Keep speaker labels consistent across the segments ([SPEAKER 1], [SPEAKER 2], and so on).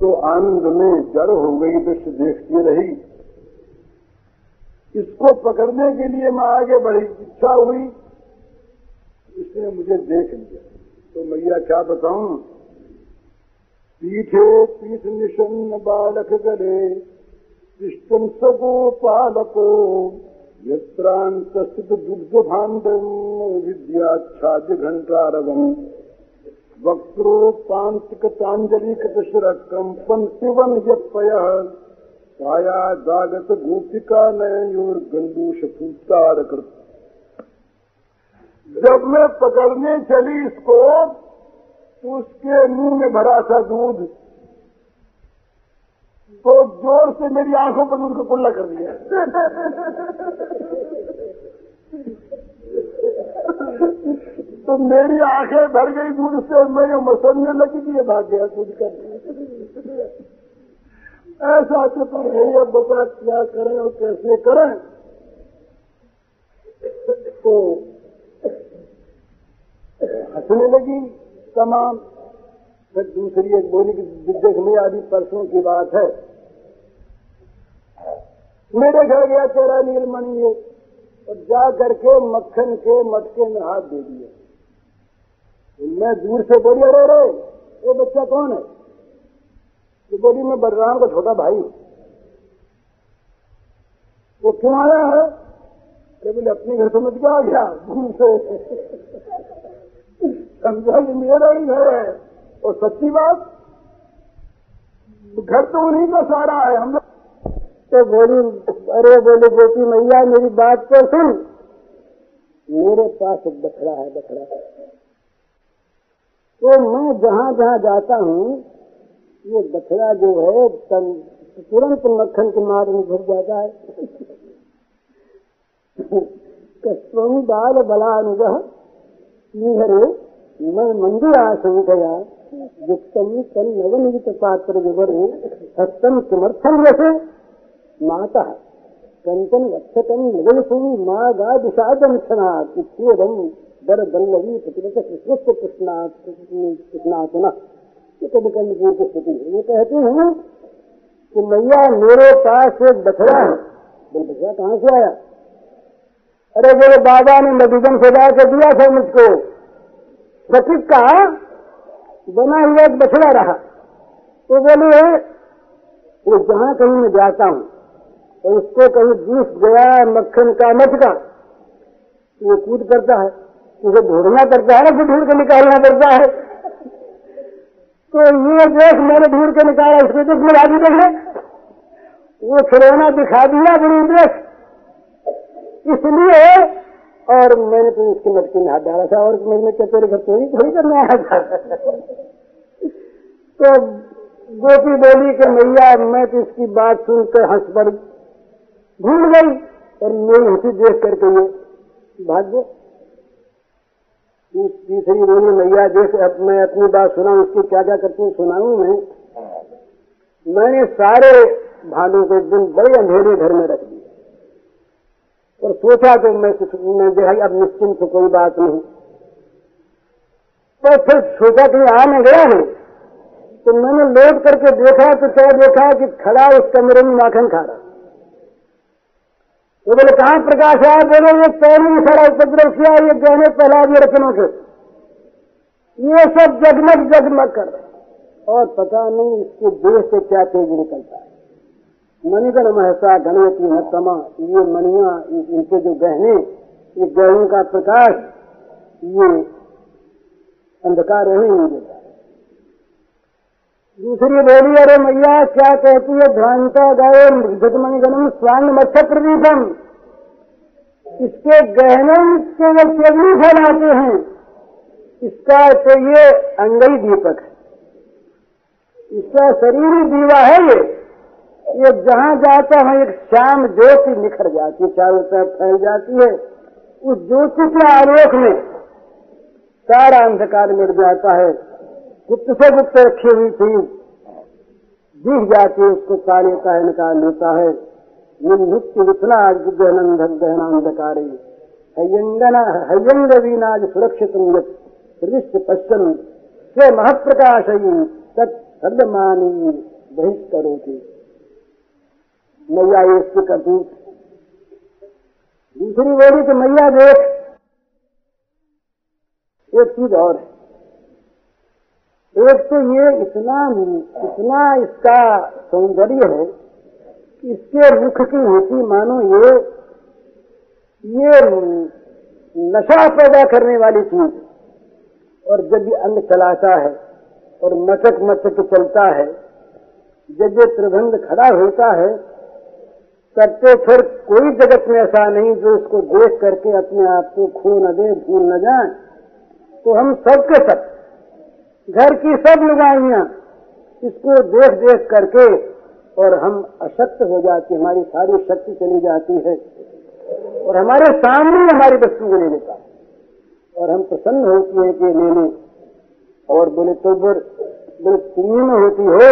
[SPEAKER 1] तो आनंद में जड़ हो गई दृश्य देखती रही। इसको पकड़ने के लिए मैं आगे बढ़ी, इच्छा हुई। इसने मुझे देख लिया। तो मैया, क्या बताऊँ? पीठे पीठ निशन्न बालक गले इष्टम सगो पालको, यत्रांत दुग्ध भांडम विद्याच्छाद्य घंटारवम वक्त्रोपांतिकतांजलि कतशरकम पंक्तिवन यत्पय काया जागत गोपिका नयोर गंदूष फूटार जब मैं पकड़ने चली इसको तो उसके मुँह में भरा था दूध तो ज़ोर से मेरी आँखों पर दूध को कुल्ला कर दिया। तो मेरी आँखें भर गई दूध से, मैं मसलने लगी कि ये भाग गया दूध कर ऐसा तो नहीं अब बता क्या करें और कैसे करें? तो हंसने लगी तमाम। फिर दूसरी एक बोली की देख में आदि परसों की बात है। मेरे घर गया, तेरा नीलमणि और जा करके मक्खन के मटके में हाथ दे दिए मैं दूर से बोली, अरे रे ये बच्चा कौन है? तो बोली, मैं बलराम का छोटा भाई हूँ। वो क्यों आया है? अरे, बोले, अपने घर समझ के आ गया दूर से। समझा कि मेरा ही घर है। और सच्ची बात, घर तो उन्हीं का सारा है, हम लोग तो बोली, अरे, बोले, गोपी मैया, मेरी बात तो सुन। मेरे पास एक बछड़ा है बछड़ा तो मैं जहाँ जहाँ जाता हूँ, ये बछड़ा जो है तुरंत मक्खन के मार में घुस जाता है। कस्वम बाल बलानुगह, निहरे मैं मंदिर आशंकया युक्तम तन नवनित पात्र विवरे, हस्तम समर्थन रसे, माता कंचन वक्षतम निगलसुम माँ गा दिशादम क्षणात् इत्येवं दर दल्लवी प्रतिरत कृष्णस्य कृष्णात् कृष्णात्मना ये कभी कभी की स्थिति है। वो कहते हैं कि मैया मेरे पास एक बछड़ा है। बोल, बछड़ा कहाँ से आया? अरे, मेरे बाबा ने मधुबन सजा के दिया था मुझको। सचिक का बना हुआ एक बछड़ा रहा। तो बोले वो जहाँ कहीं मैं जाता हूँ और उसको कहीं दूस गया मक्खन का मटका। वो कूद करता है। उसे ढूंढना पड़ता है ना, फिर ढूंढ के निकालना पड़ता है। तो ये देख मैंने ढूंढ के निकाला इसको देख मेरा आगे देख वो खिलौना दिखा दिया बड़ी इंद्रेश इसलिए, और मैंने तो इसकी मटकी में हाथ डाला था, और मैंने क्या तेरे घर चोरी थोड़ी करने आया था तो गोपी बोली कि, मैया, मैं तो इसकी बात सुनकर हंस पड़ी भूल गई और मेरी हँसी देख करके ये भाग भाग्य तीसरी बोली, मैया, देख मैं अपनी बात सुना उसकी क्या क्या करती हूँ, सुनाऊ मैं? मैंने सारे भालू को एक दिन बड़े अंधेरे घर में रख दिया और सोचा तो मैं कुछ, मैं देखा अब निश्चिंत कोई बात नहीं। तो फिर सोचा कि आ, मैं गया हूँ। तो मैंने लौट करके देखा तो क्या देखा कि खड़ा उस कमरे में माखन खा रहा। वो बोले कहाँ, प्रकाश आया बोले, ये पहले ही सारा उपद्रव किया, ये गहने पहला दिए रचनों के। ये सब जगमग जगमग कर रहे और पता नहीं इसके देह से क्या तेज निकलता है। मणिगण महसा गणवती नतमा ये मणिया इनके जो गहने, ये गहनों का प्रकाश, ये अंधकार नहीं देता। दूसरी बोली, अरे मैया, क्या कहती है? भ्रांता गाय गणम स्वांग मत्स्य प्रदीपम इसके गहने के वो फैलाते हैं। इसका तो ये अंगई दीपक है। इसका शरीर दीवा है ये। ये जहाँ जाता है, एक श्याम ज्योति निखर जाती है, चारों तरफ़ फैल जाती है। उस ज्योति के आलोक में सारा अंधकार मिट जाता है। गुप्त से गुप्त रखी हुई थी दिख जाती उसको कार्य का निकाल लेता है नित्य विथला गहनंद गहनांधकारी। हयंगना हयंग वीनाज सुरक्षित प्रविष्ट पश्चन स्व महप्रकाश तत् सर्वमानी बहिष्करो थी मैया इसके कपूत दूसरी बोली तो मैया देख, एक चीज़ और है। एक तो ये इतना इतना इसका सौंदर्य है इसके मुख की होती मानो ये ये नशा पैदा करने वाली चीज़ और जब ये अंग चलाता है और मचक मचक चलता है, जब ये त्रिभंग खड़ा होता है तब तो फिर कोई जगत में ऐसा नहीं जो उसको देख करके अपने आप को खो न दे, भूल न जाए। तो हम सबके सब घर की सब लुगाइया इसको देख देख करके और हम अशक्त हो जाते हमारी सारी शक्ति चली जाती है। और हमारे सामने हमारी वस्तु को ले लेता और हम प्रसन्न होती है कि ले ले और बोले तो बोले तुम्हें होती हो।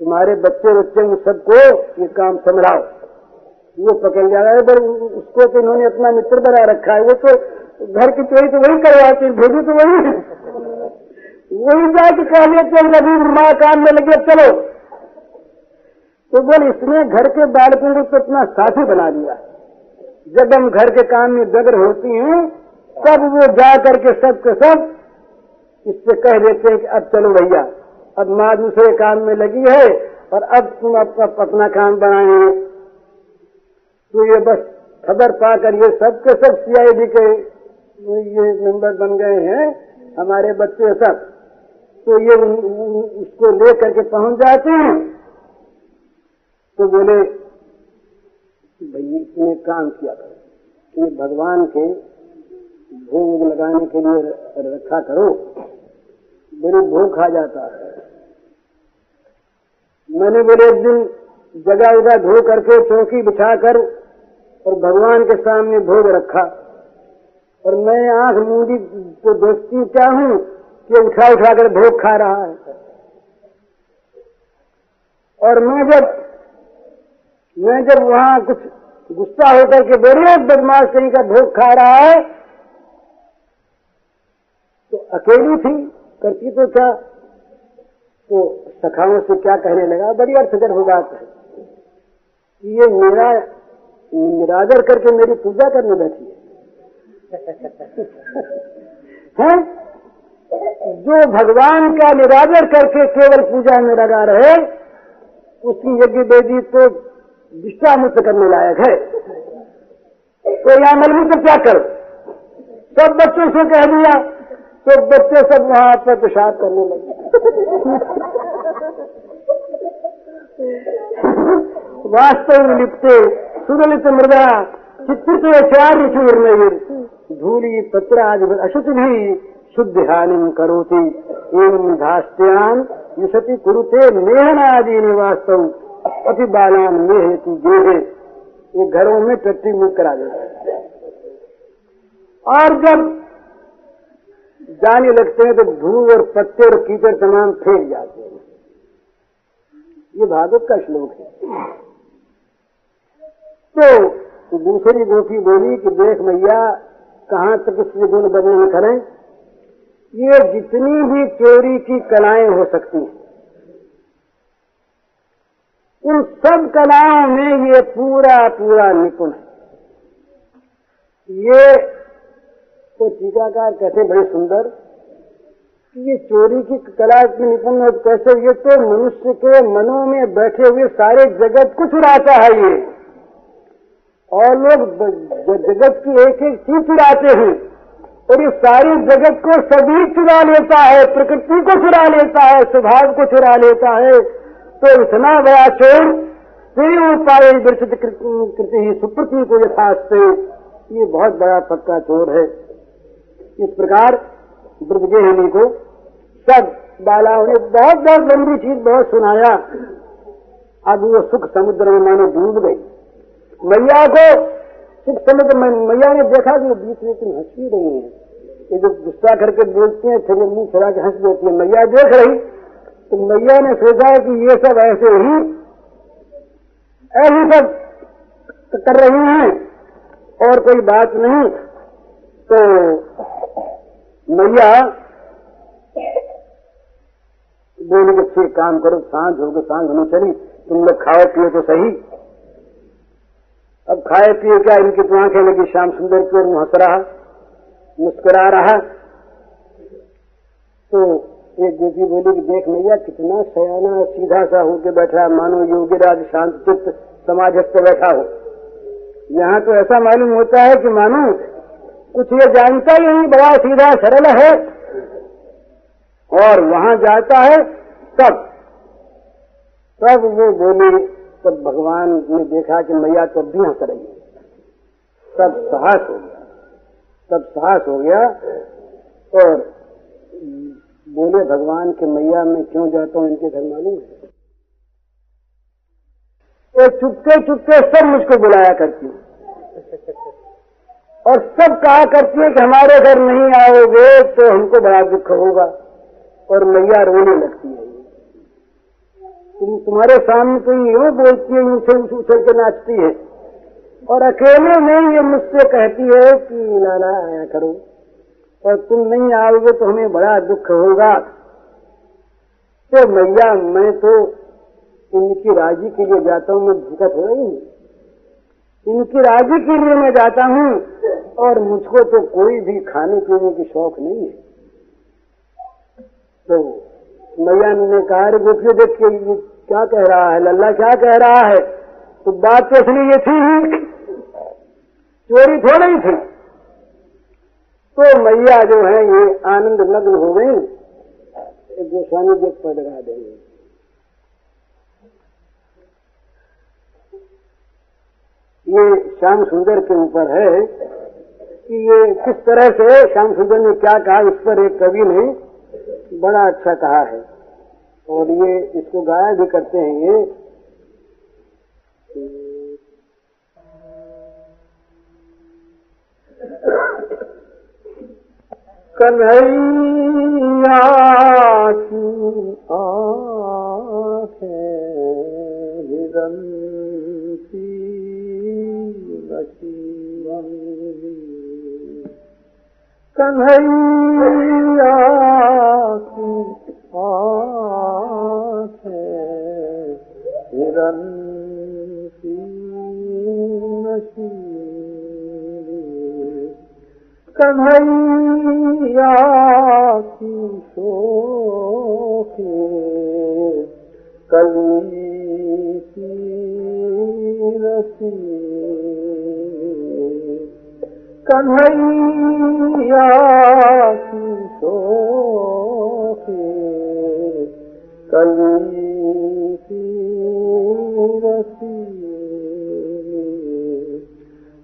[SPEAKER 1] तुम्हारे बच्चे बच्चे उन सबको ये काम संभलाओ। वो पकड़ जा रहा है पर उसको तो इन्होंने अपना मित्र बना रखा है। वो तो घर की चोरी तो वही करवाती भेजू तो वही वही जाके कह लेते अभी माँ काम में लगे, चलो। तो बोल, इसने घर के बालकों को तो अपना साथी बना दिया। जब हम घर के काम में बगर होती हैं, तब वो जा करके सब के सब इससे कह देते हैं कि, अब चलो भैया, अब माँ दूसरे काम में लगी है, और अब तुम अब अपना काम बनाए तो ये बस खबर पाकर ये सब के सब सीआईडी के ये मेंबर बन गए हैं, हमारे बच्चे सब। तो ये उसको ले करके पहुँच जाते हैं। तो बोले, भाई, इसने काम किया करो। ये भगवान के भोग लगाने के लिए रखा करो। मेरे भूख खा जाता है। मैंने बोले, एक दिन जगह उगह धो करके चौकी बिछाकर और भगवान के सामने भोग रखा। और मैं आँख मूंदी को देखती क्या हूँ? कि उठा उठा कर भोग खा रहा है? और मैं जब मैं जब वहाँ कुछ गुस्सा होकर के बोले बदमाश, कहीं का भोग खा रहा है? तो अकेली थी, करती तो क्या? तो सखाओं से क्या कहने लगा? बड़ी अर्थगर हो बात है ये मेरा निरादर करके मेरी पूजा करने बैठी हैं? जो भगवान का निरादर करके केवल पूजा में लगा रहे, उसकी यज्ञ वेदी तो विश्वामुक्त करने लायक है। तो यहाँ तो क्या कर? सब बच्चों से कह दिया तो बच्चे सब वहाँ पर पेशाब करने लगे। वास्तव लिपते सुदलित मृदा चित्रित चार्य चूर्ण धूली पत्र आदि अशुच भी शुद्ध हानि करोति। एवं धास्त्यान युषति कुरुते मेहन आदि वास्तव अति बालान में हेतु गेहे। ये घरों में टट्टी मुख करा देता और जब जाने लगते हैं तो धूल और पत्ते और कीचड़ तमाम फेंक जाते हैं। ये भागवत का श्लोक है। तो दूसरी गोपी बोली कि देख मैया, कहाँ तक इसलिए गुण वर्णन करें? ये जितनी भी चोरी की कलाएँ हो सकती हैं, उन सब कलाओं में ये पूरा पूरा निपुण है। ये तो टीकाकार कहते बड़े सुंदर, ये चोरी की कला की निपुण कैसे ये तो मनुष्य के मनों में बैठे हुए सारे जगत को चुराता है ये। और लोग जगत की एक एक चीज़ चुराते हैं। और ये सारी जगत को सभी चुरा लेता है, प्रकृति को चुरा लेता है, स्वभाव को चुरा लेता है। तो इतना बड़ा चोर फिर उपाय विरचित कृति ही सुप्रति को यथास्ते ये बहुत बड़ा पक्का चोर है। इस प्रकार ब्रजगेहिनी को सब बालाओं ने बहुत बहुत लंबी चीज़ बहुत सुनाया। अब वो सुख समुद्र में मैंने डूब गई। मैया को सुख समुद्र में, मैया ने देखा कि बीच में तुम हँसी रही है। ये जो गुस्सा करके बोलते हैं, फिर मुँह फिरा के हंस देती है। मैया, देख रही? तो मैया ने सोचा कि ये सब ऐसे ही, ऐसे सब कर रही हैं, और कोई बात नहीं। तो मैया,
[SPEAKER 2] बोली कि अच्छे काम करो, साँझ हो गए साँझ होनी चली। तुम लोग खाओ, पियो तो सही। अब खाए पिए क्या? इनकी तो आँखें लगी, श्याम सुंदर की ओर हंस रहा। मुस्कुरा रहा। तो एक गोपी बोली कि देख मैया, कितना सयाना सीधा सा होके बैठा। मानो योगीराज शांत चित्त समाजस्थ बैठा हो। यहाँ तो ऐसा मालूम होता है कि मानो कुछ ये जानता ही नहीं, बड़ा सीधा सरल है। और वहाँ जाता है, तब तब वो बोली, तब भगवान ने देखा कि मैया तब भी हंस रही है। तब साहस हो गया तब साहस हो गया और बोले, भगवान के मैया मैं क्यों जाता हूँ? इनके घर मालूम है। तो चुपके चुपके सब मुझको बुलाया करती और सब कहा करती है कि, हमारे घर नहीं आओगे तो हमको बड़ा दुख होगा। और मैया रोने लगती है। तुम, तुम्हारे सामने तो यूँ बोलती है उछल उछल के नाचती है। और अकेले में ये मुझसे कहती है कि, नाना, आया करो। और तुम नहीं आओगे तो हमें बड़ा दुख होगा। तो मैया, मैं तो इनकी राज़ी के लिए जाता हूँ, मैं भूकत हो रही इनकी राज़ी के लिए मैं जाता हूँ, और मुझको तो कोई भी खाने पीने की शौक नहीं है। तो मैया ने कहा, अरे देख के ये क्या कह रहा है? लल्ला क्या कह रहा है? तो बात तो इसलिए ये थी चोरी थोड़ी थी। तो मैया जो है, ये आनंद लग्न हो गई। एक गोस्वामी जी पद लगा देंगे। ये श्याम सुंदर के ऊपर है कि ये किस तरह से, श्याम सुंदर ने क्या कहा, इस पर एक कवि ने बड़ा अच्छा कहा है। और ये इसको गाया भी करते हैं, ये कन्हैया की आंखें हिरंती कन्हैया की आंखें हिरंती कन्हैया की शोखे कली की रसी की शोखे कली रसी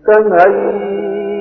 [SPEAKER 2] कन्हैया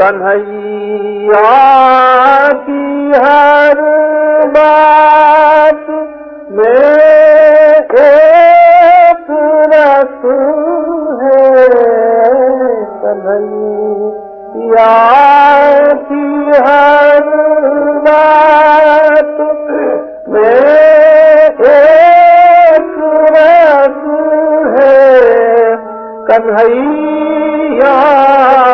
[SPEAKER 2] कन्हैया की हर बात में एक रस है। कन्हैया की हर बात में एक रस है। कन्हैया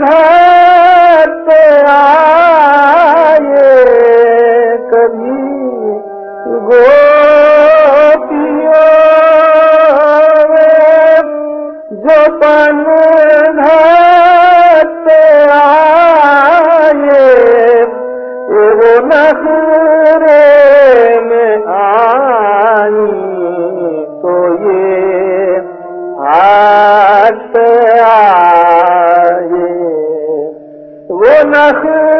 [SPEAKER 2] घर पे आए कभी गोपियों जो पन घर पे आए वो नखरे में आई वो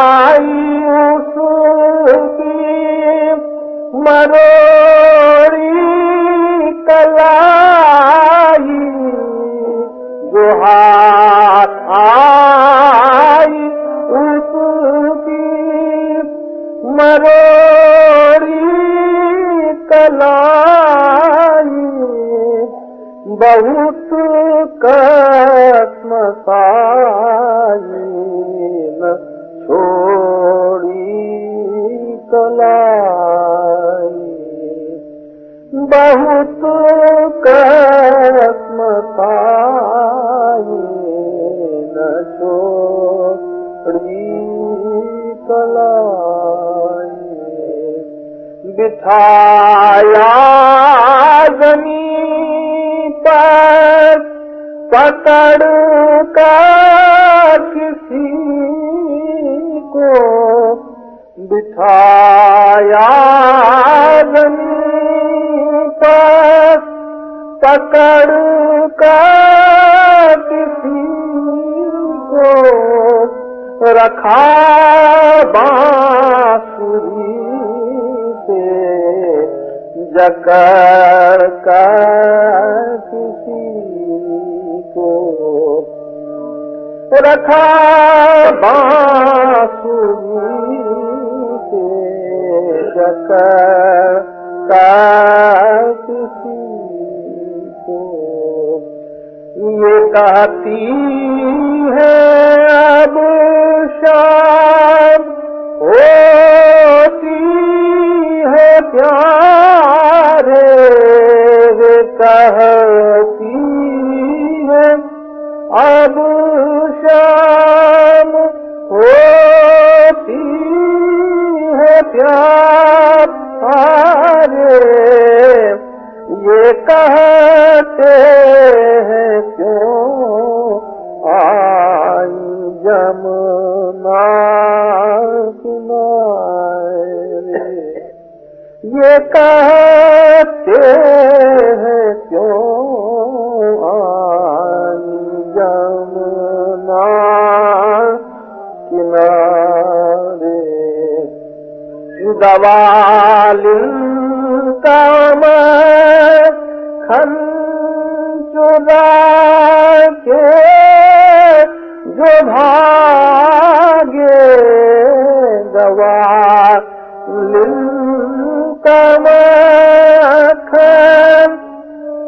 [SPEAKER 2] পারো कहती है अब शाम होती है प्यारे वे कहती है अब शाम प्यारे ये क्यों किनारे ये कहते हैं क्यों दवालिन काम चुरा के भागे दवा कम खन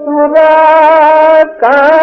[SPEAKER 2] चुरा का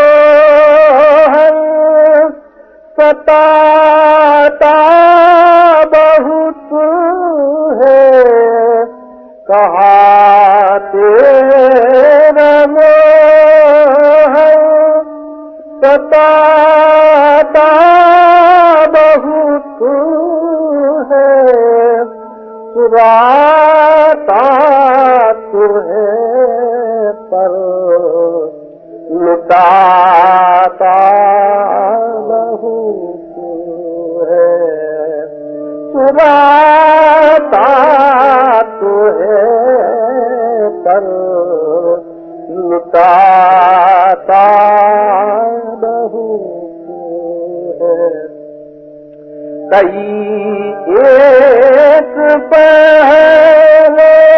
[SPEAKER 2] सताता बहुत है। पर लुटाता बहुत है। सुराता तुम्हें पर लुटाता बहुत है। कई एक पहले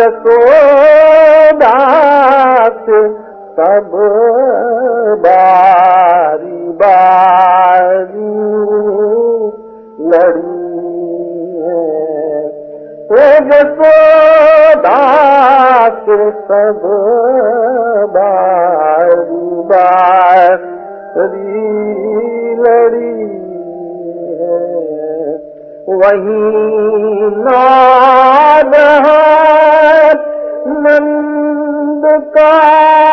[SPEAKER 2] जसोदास सब बारी बारी लड़ी। है जसोदास सब बारी बारी लड़ी। का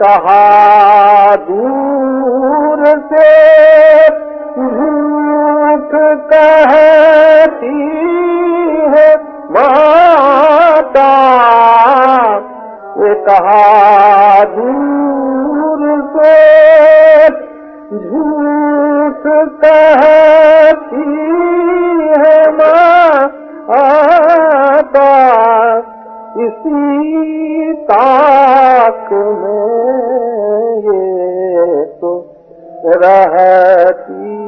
[SPEAKER 2] कहा दूर से उया कहती है, माता कहा दूर से झूठ कहती है, माता, इसी ताक में ये तो रहती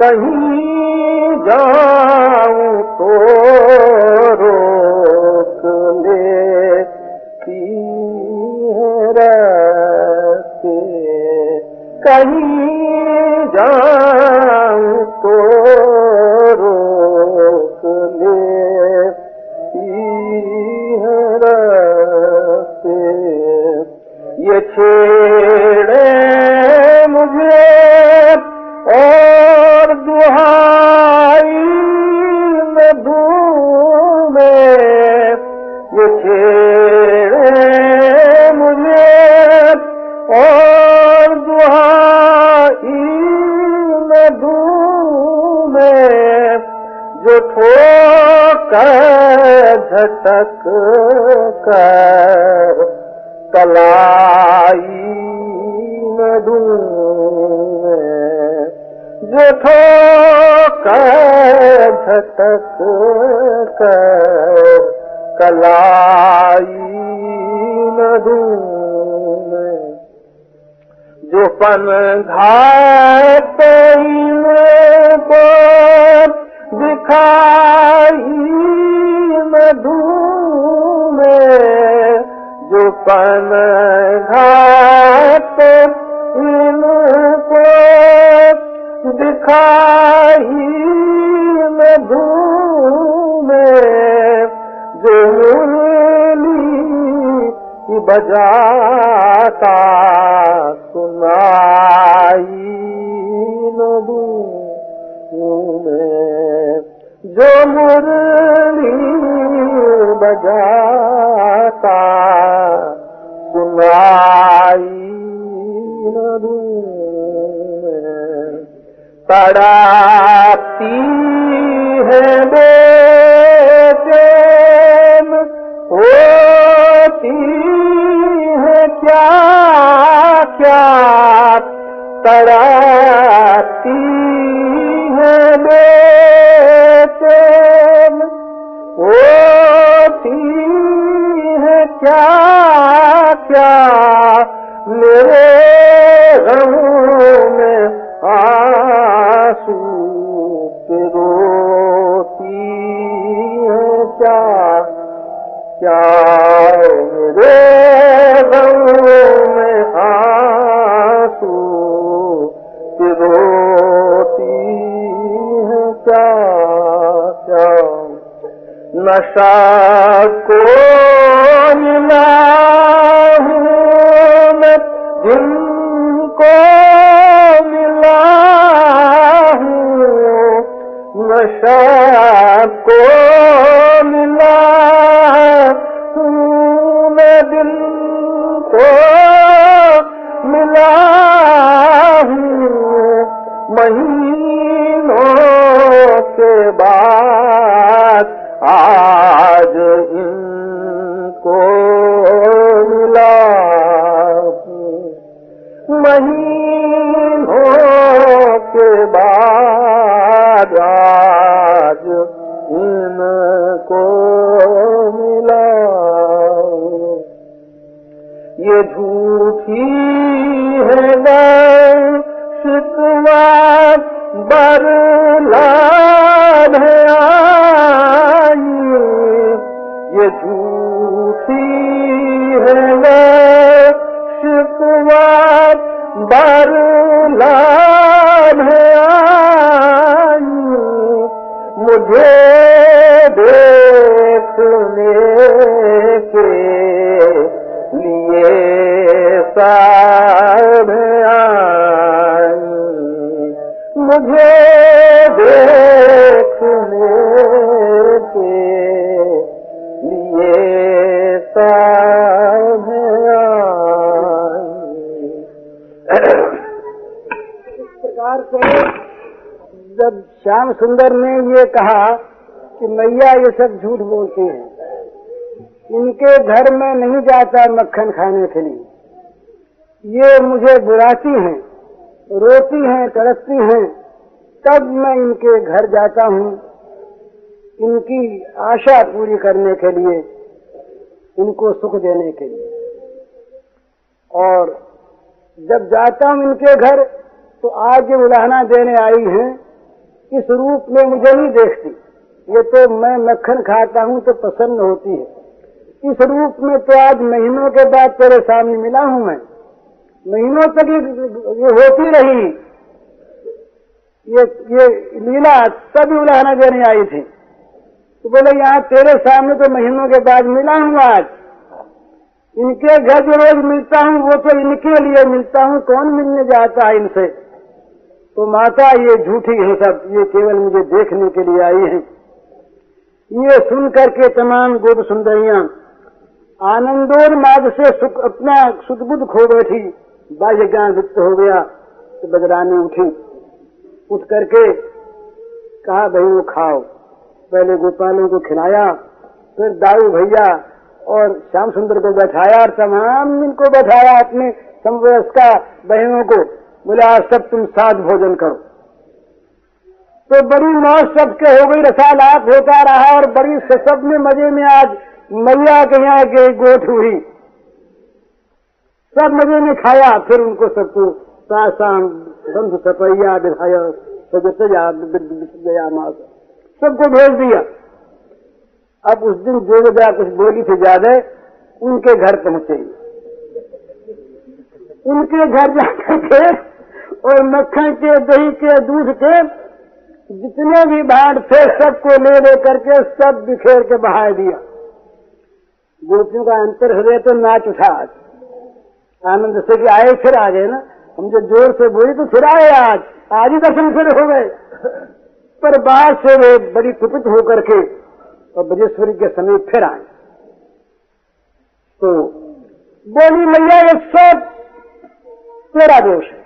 [SPEAKER 2] कहीं जाऊं तो रोक लेती है रास्ते कहीं जाऊं तो रोक ये छेड़े हो कटक कर कलाई न जठो कटक कर कलाई न जो पन घाट में दिखाई मधु में जो पन घाट इनको दिखाई मधु में जो मुरली बजाता सुनाई नदू जो मुरली बजाता सुनाई नदू तड़ाती है बेचैन होती है क्या क्या है है क्या क्या के रोती क्या मेरे गमों नशा को मिल नशा को ये झूठी है शिकवा बरला ये झूठी है शिकवा बरला मुझे देखने के मुझे देखने के लिए प्रकार से जब श्याम सुंदर ने ये कहा कि मैया ये सब झूठ बोलती हैं, इनके घर में नहीं जाता मक्खन खाने के लिए। ये मुझे बुराती हैं, रोती हैं तड़पती हैं, तब मैं इनके घर जाता हूँ। इनकी आशा पूरी करने के लिए, इनको सुख देने के लिए। और जब जाता हूँ इनके घर तो आज ये उलाहना देने आई हैं, इस रूप में मुझे नहीं देखती। ये तो मैं मक्खन खाता हूँ तो प्रसन्न होती है। इस रूप में तो आज महीनों के बाद तेरे सामने मिला हूँ मैं। महीनों तक ये होती रही। ये ये लीला तभी उलाहना देने आई थी। तो बोले, यहाँ तेरे सामने तो महीनों के बाद मिला हूँ आज। इनके घर जो रोज मिलता हूँ, वो तो इनके लिए मिलता हूँ। कौन मिलने जाता है इनसे? तो माता, ये झूठी है सब। ये केवल मुझे देखने के लिए आई है। ये सुन करके तमाम गोप सुंदरियाँ आनंदोर मार्ग से सुख, अपना सुदबुद खो बैठी। बाह्य ज्ञान लुप्त हो गया तो बजरानी उठी। उठ करके कहा भाई वो खाओ। पहले गोपालों को खिलाया, फिर दारू भैया और श्याम सुंदर को बैठाया और तमाम इनको बैठाया अपने समवयस्का बहनों को, बोले, आज सब तुम साथ भोजन करो। तो बड़ी मौज सबके हो गई, रसालाप होता रहा और बड़ी से सब में मज़े में आज मैया के यहाँ के गोठ हुई। सब मज़े में खाया, फिर उनको सबको सासाम बंधु सपैया माँ सबको भेज दिया। अब उस दिन जो बजा कुछ बोली थी ज़्यादा, उनके घर पहुँचे। उनके घर जाकर के और मक्खन के, दही के, दूध के, जितने भी भाड़ थे, सबको ले ले करके सब बिखेर के बहा दिया। गोपियों का अंतर हृदय तो नाच उठा आज। आनंद से कि आए, फिर आ गए ना। हम जो ज़ोर से बोले तो फिर आए आज। आज ही दर्शन फिर हो गए। पर बाद से वे बड़ी कुपित होकर के और ब्रजेश्वरी के समय फिर आए। तो बोली, मैया, ये सब तेरा दोष है।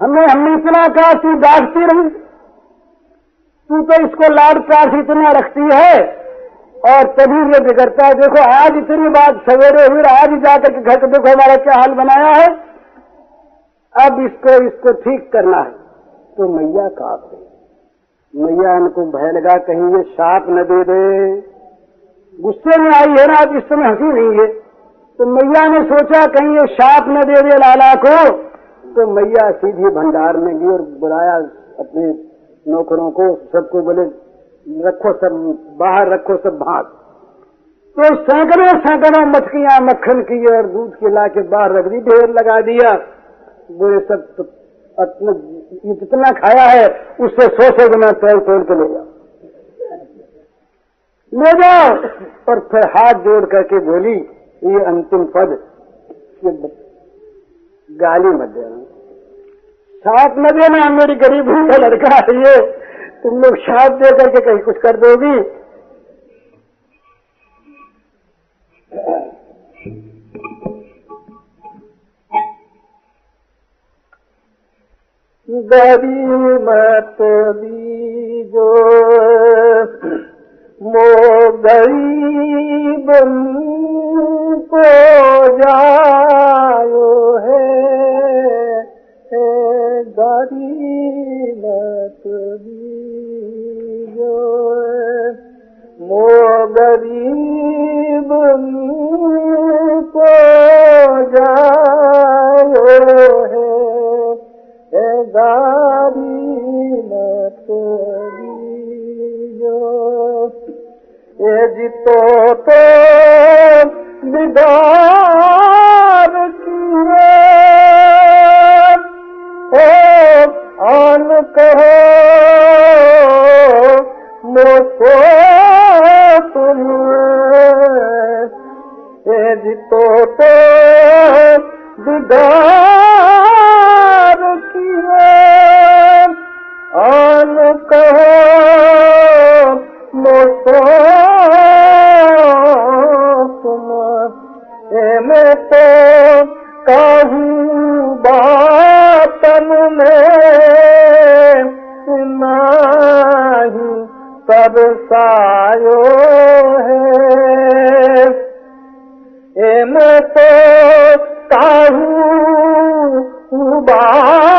[SPEAKER 2] हमने हमने इतना कहा, तू डांटती रही। तू तो इसको लाड प्यार इतना रखती है। और तभी ये बिगड़ता है। देखो, आज इतनी बात सवेरे हुई आज जाकर के घर को देखो हमारा क्या हाल बनाया है। अब इसको इसको ठीक करना है। तो मैया गई मैया इनको भय लगा कहीं ये साप न दे दे। गुस्से में आई है ना, अब इस समय हँसी नहीं है। तो मैया ने सोचा कहीं ये साप न दे दे लाला को। तो मैया सीधी भंडार में गई और बुलाया अपने नौकरों को। सबको बोले रखो सब, बाहर रखो सब भाग। तो सैकड़ों सैकड़ों मछलियाँ मक्खन की और दूध की ला के बाहर रख दी, ढेर लगा दिया। बोले, सब तो अपने जितना खाया है, उससे सौ सौ गुना तोड़ तोड़ के ले जाओ। ले जाओ। और फिर हाथ जोड़ करके बोली, ये अंतिम पद, ये गाली मत देना। साथ न देना, मेरी गरीब का लड़का है ये तुम लोग साथ दे करके कहीं कुछ कर दोगी? गरी मत दीजो तरसायो है। ए मैं तो कहूँ बातन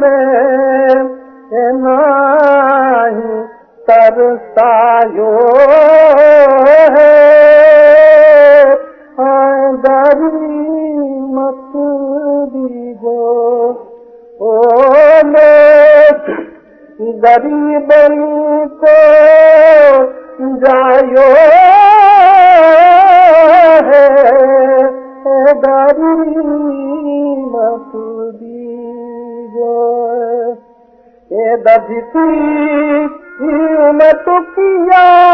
[SPEAKER 2] में नाही तरसायो मत दीजो ए दधती मैं तो किया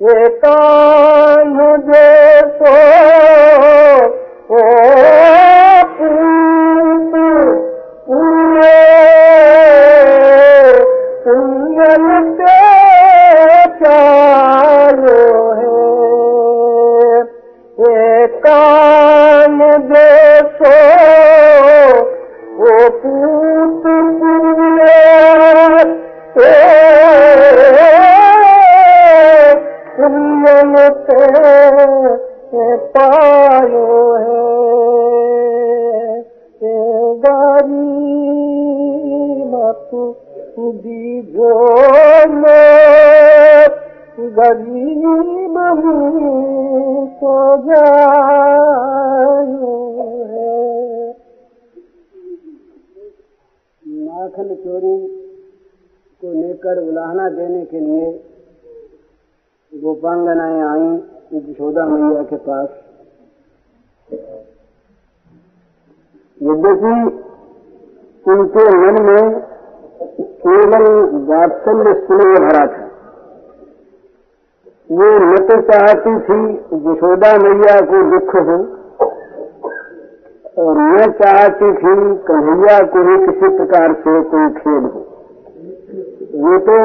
[SPEAKER 2] एकान थी यशोदा मैया को दुख हो, और मैं चाहती थी कन्हैया को भी किसी प्रकार से कोई खेद हो। वो तो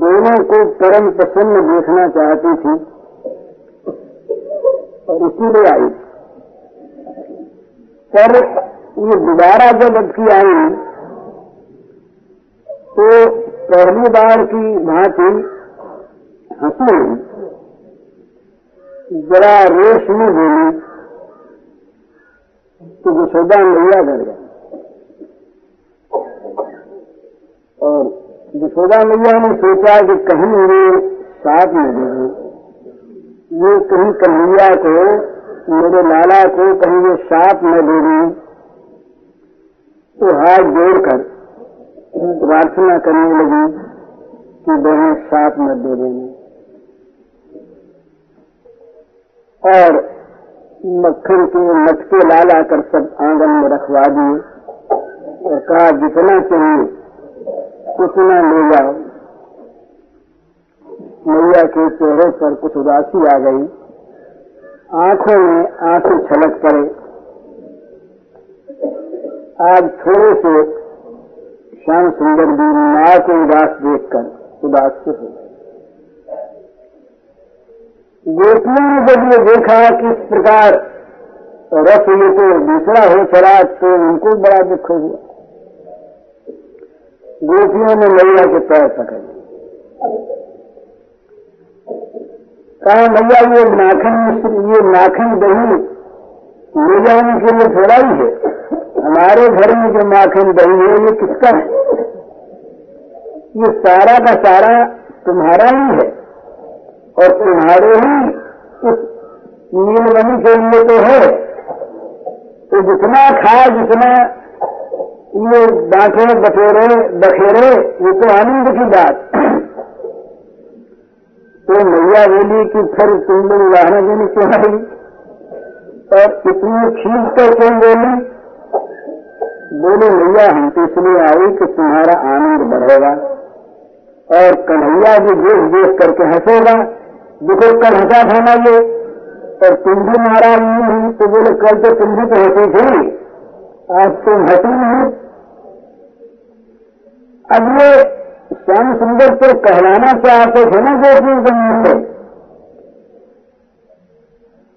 [SPEAKER 2] दोनों को परम प्रसन्न देखना चाहती थी, और इसीलिए आई। पर ये दोबारा जब अबकी आई तो पहली बार की भांति हँसी जरा रेश में बोली तो यशोदा मैया डर गए और यशोदा मैया ने सोचा कि कहीं मेरे साथ में दे ये कहीं कन्हैया को, मेरे लाला को कहीं ये साथ न दे दी तो हाथ जोड़कर प्रार्थना करने लगी कि बहन साथ न दे देना और मक्खन के मटके ला ला कर सब आँगन में रखवा दिए और कहा, जितना चाहिए, उतना ले जाओ। मैया के चेहरे पर कुछ उदासी आ गई। आँखों में आँसू छलक पड़े। आज थोड़े से श्याम सुंदर भी माँ को उदास देखकर उदास हो गोपियों ने जब ये देखा कि इस प्रकार रस ये तो दूसरा हो चला तो उनको बड़ा दुख हुआ। गोपियों ने मैया के पैर पकड़। कहा, मैया, ये नाखन ये नाखन दही ले जाने के लिए थोड़ा ही है। हमारे घर में जो माखन दही है, ये किसका है? ये सारा का सारा तुम्हारा ही है। और तुम्हारे ही उस नीलमणि के लिए तो है। तो जितना खाए जितना ये बांटे, बटेरे, बखेरे ये तो आनंद की बात। तो मैया बोली कि फिर तुम लोग उदाहरण देने क्यों आई? और इतनी खींच कर क्यों बोली? बोले, मैया, हम तो इसलिए आई कि तुम्हारा आनंद बढ़ेगा और कन्हैया भी देख देख करके हंसेगा। देखो कल हंसा था ना ये। और तुम भी नाराज़ नहीं हुई तो बोले कल तो तुम भी तो हँसी थी। आज तुम हटी नहीं अब ये श्याम सुंदर तो कहलाना चाहते थे ना गोपी के से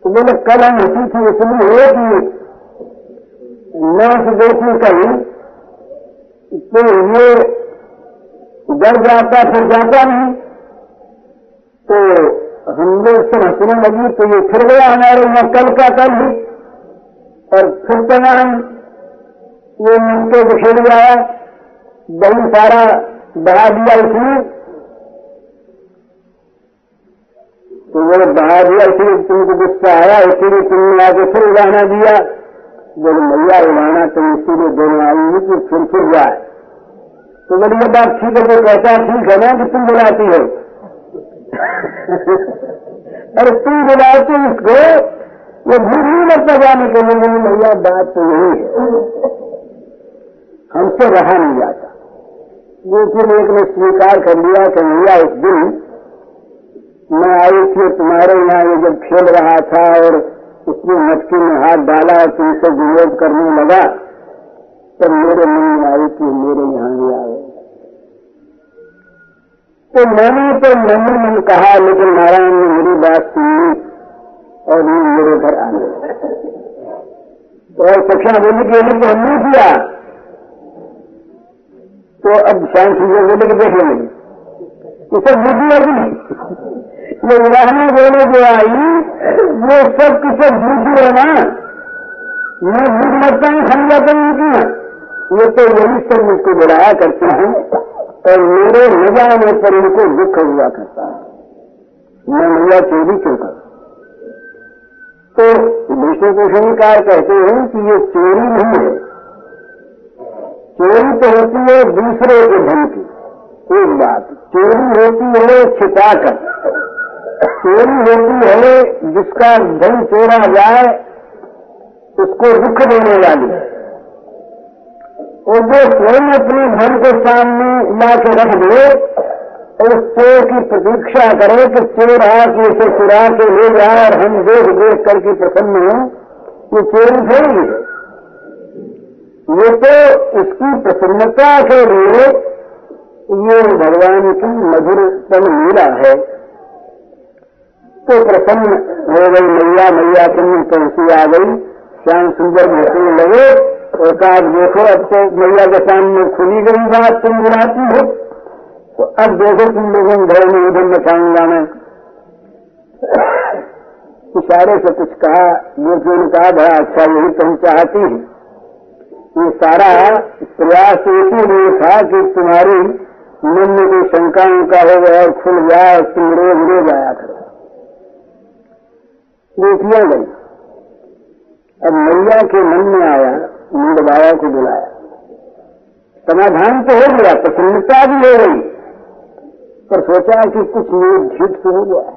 [SPEAKER 2] तो बोले कल हम हटी थी, इसलिए कि न उस गोपी कही
[SPEAKER 3] तो ये डर जाता फिर जाता नहीं। तो सब हंसने लगी तो ये फिर गया हमारे यहाँ कल का कल ही। और फिर तमाम ये मिलके बिखेर गया बहुत सारा बढ़ा दिया उसने। तो वो बढ़ा दिया इसलिए तुमको गुस्सा आया, इसीलिए तुमने आगे फिर उड़ाना दिया। बोले, मैया, उड़ाना तो इसीलिए दोनों आई कि फिर फिर जाए। तो बोली, ये बात ठीक है तो कहता ठीक है ना कि तुम बुलाती हो? अरे तुम बुलाते इसको, वो भूल नहीं लगता जाने के लिए नहीं भैया बात तो यही है। हमसे रहा नहीं जाता। लेकिन एक ने स्वीकार कर लिया कि भैया उस दिन मैं आई थी तुम्हारे यहाँ ये जब खेल रहा था और उसने मटकी में हाथ डाला और तुमसे विरोध करने लगा, तब मेरे मन में आई कि मेरे यहाँ भी आए। तो मैंने तो मन मन कहा, लेकिन नारायण ने मेरी बात सुनी और ये मेरे घर आ गए। तो और सखिया बोली कि तो हमने किया। तो अब सुंदर बोले कि देख लेंगे। ये सब बुद्धि है कि नहीं। ये उदाहरण बोले जो आई, वो सब की बुद्धि है ना। मैं बुद्ध लगता हूँ हम जाता हूँ कि ये तो यही सब मुझको बुलाया करते हैं। और मेरे न जाने पर उनको दुख हुआ करता है। मैं मैया चोरी क्यों कर तो विष्णु भूषणकार कहते हैं कि ये चोरी नहीं है। चोरी तो होती है दूसरे के धन की। एक बात, चोरी होती है छिपाकर। चोरी होती है जिसका धन चोरा जाए, उसको दुख देने वाली और जो स्वयं अपने घर के सामने ला के रख दे, उस चोर की प्रतीक्षा करे कि चोर आके इसे चुरा के ले जाए और हम देख देख करके प्रसन्न हो। ये चोरी थोड़ी है। ये तो उसकी प्रसन्नता के लिए ये भगवान की मधुरतम लीला है। तो प्रसन्न हो गई मैया मैया तुम तुलसी आ गई। श्याम सुंदर घटने लगे। कहा देखो अब तो मैया के सामने खुली गई बात तुम बुलाती हो। तो अब देखो तुम लोगों ने घर में उधर मचाऊँगा मैं इशारे से कुछ कहा, मूर्तियों ने कहा बड़ा अच्छा यही तुम चाहती है। ये सारा प्रयास इसीलिए था कि तुम्हारी मन में कोई शंका उनका हो गया और खुल जाए तुम रोज रोज आया करो। बेटियाँ गई अब मैया के मन में आया नंद बाबा को बुलाया। समाधान तो हो गया, प्रसन्नता भी हो गई, पर सोचा कि कुछ झूठ से हो गया।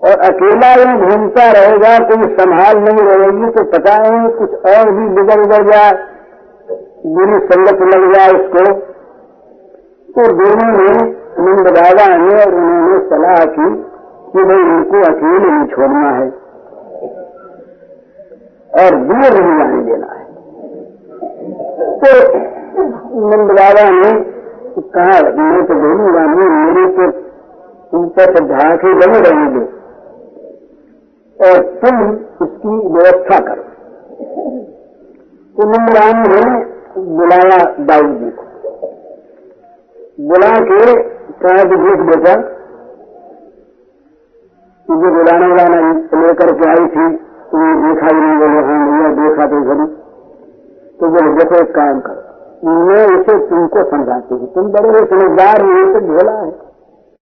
[SPEAKER 3] और अकेला ही घूमता रहेगा, कोई संभाल नहीं रहेगी तो पता नहीं कुछ और भी बिगड़ उगड़ जाए बुरी संगत लग जाए उसको। तो दोनों ने नंद बाबा ने और उन्होंने सलाह की कि भाई उनको अकेले ही छोड़ना है। और दूर नहीं जाने देना है। तो नंद ने कहा, मैं तो बोलूँगा नहीं मेरे तो ऊपर से ढाके बने रहेंगे और तुम उसकी व्यवस्था करो। तो नंदराम ने बुलाया दाऊ जी को। बुला के कहा कि देख बेटा, तुझे बुलाने वाला लेकर के आई थी तुम्हें देखा ही, नहीं बोले हाँ भैया देखा तो घड़ी तो बोले देखो एक काम करो मैं इसे तुमको समझाती हूँ। तुम बड़े समझदार नहीं तो झोला है।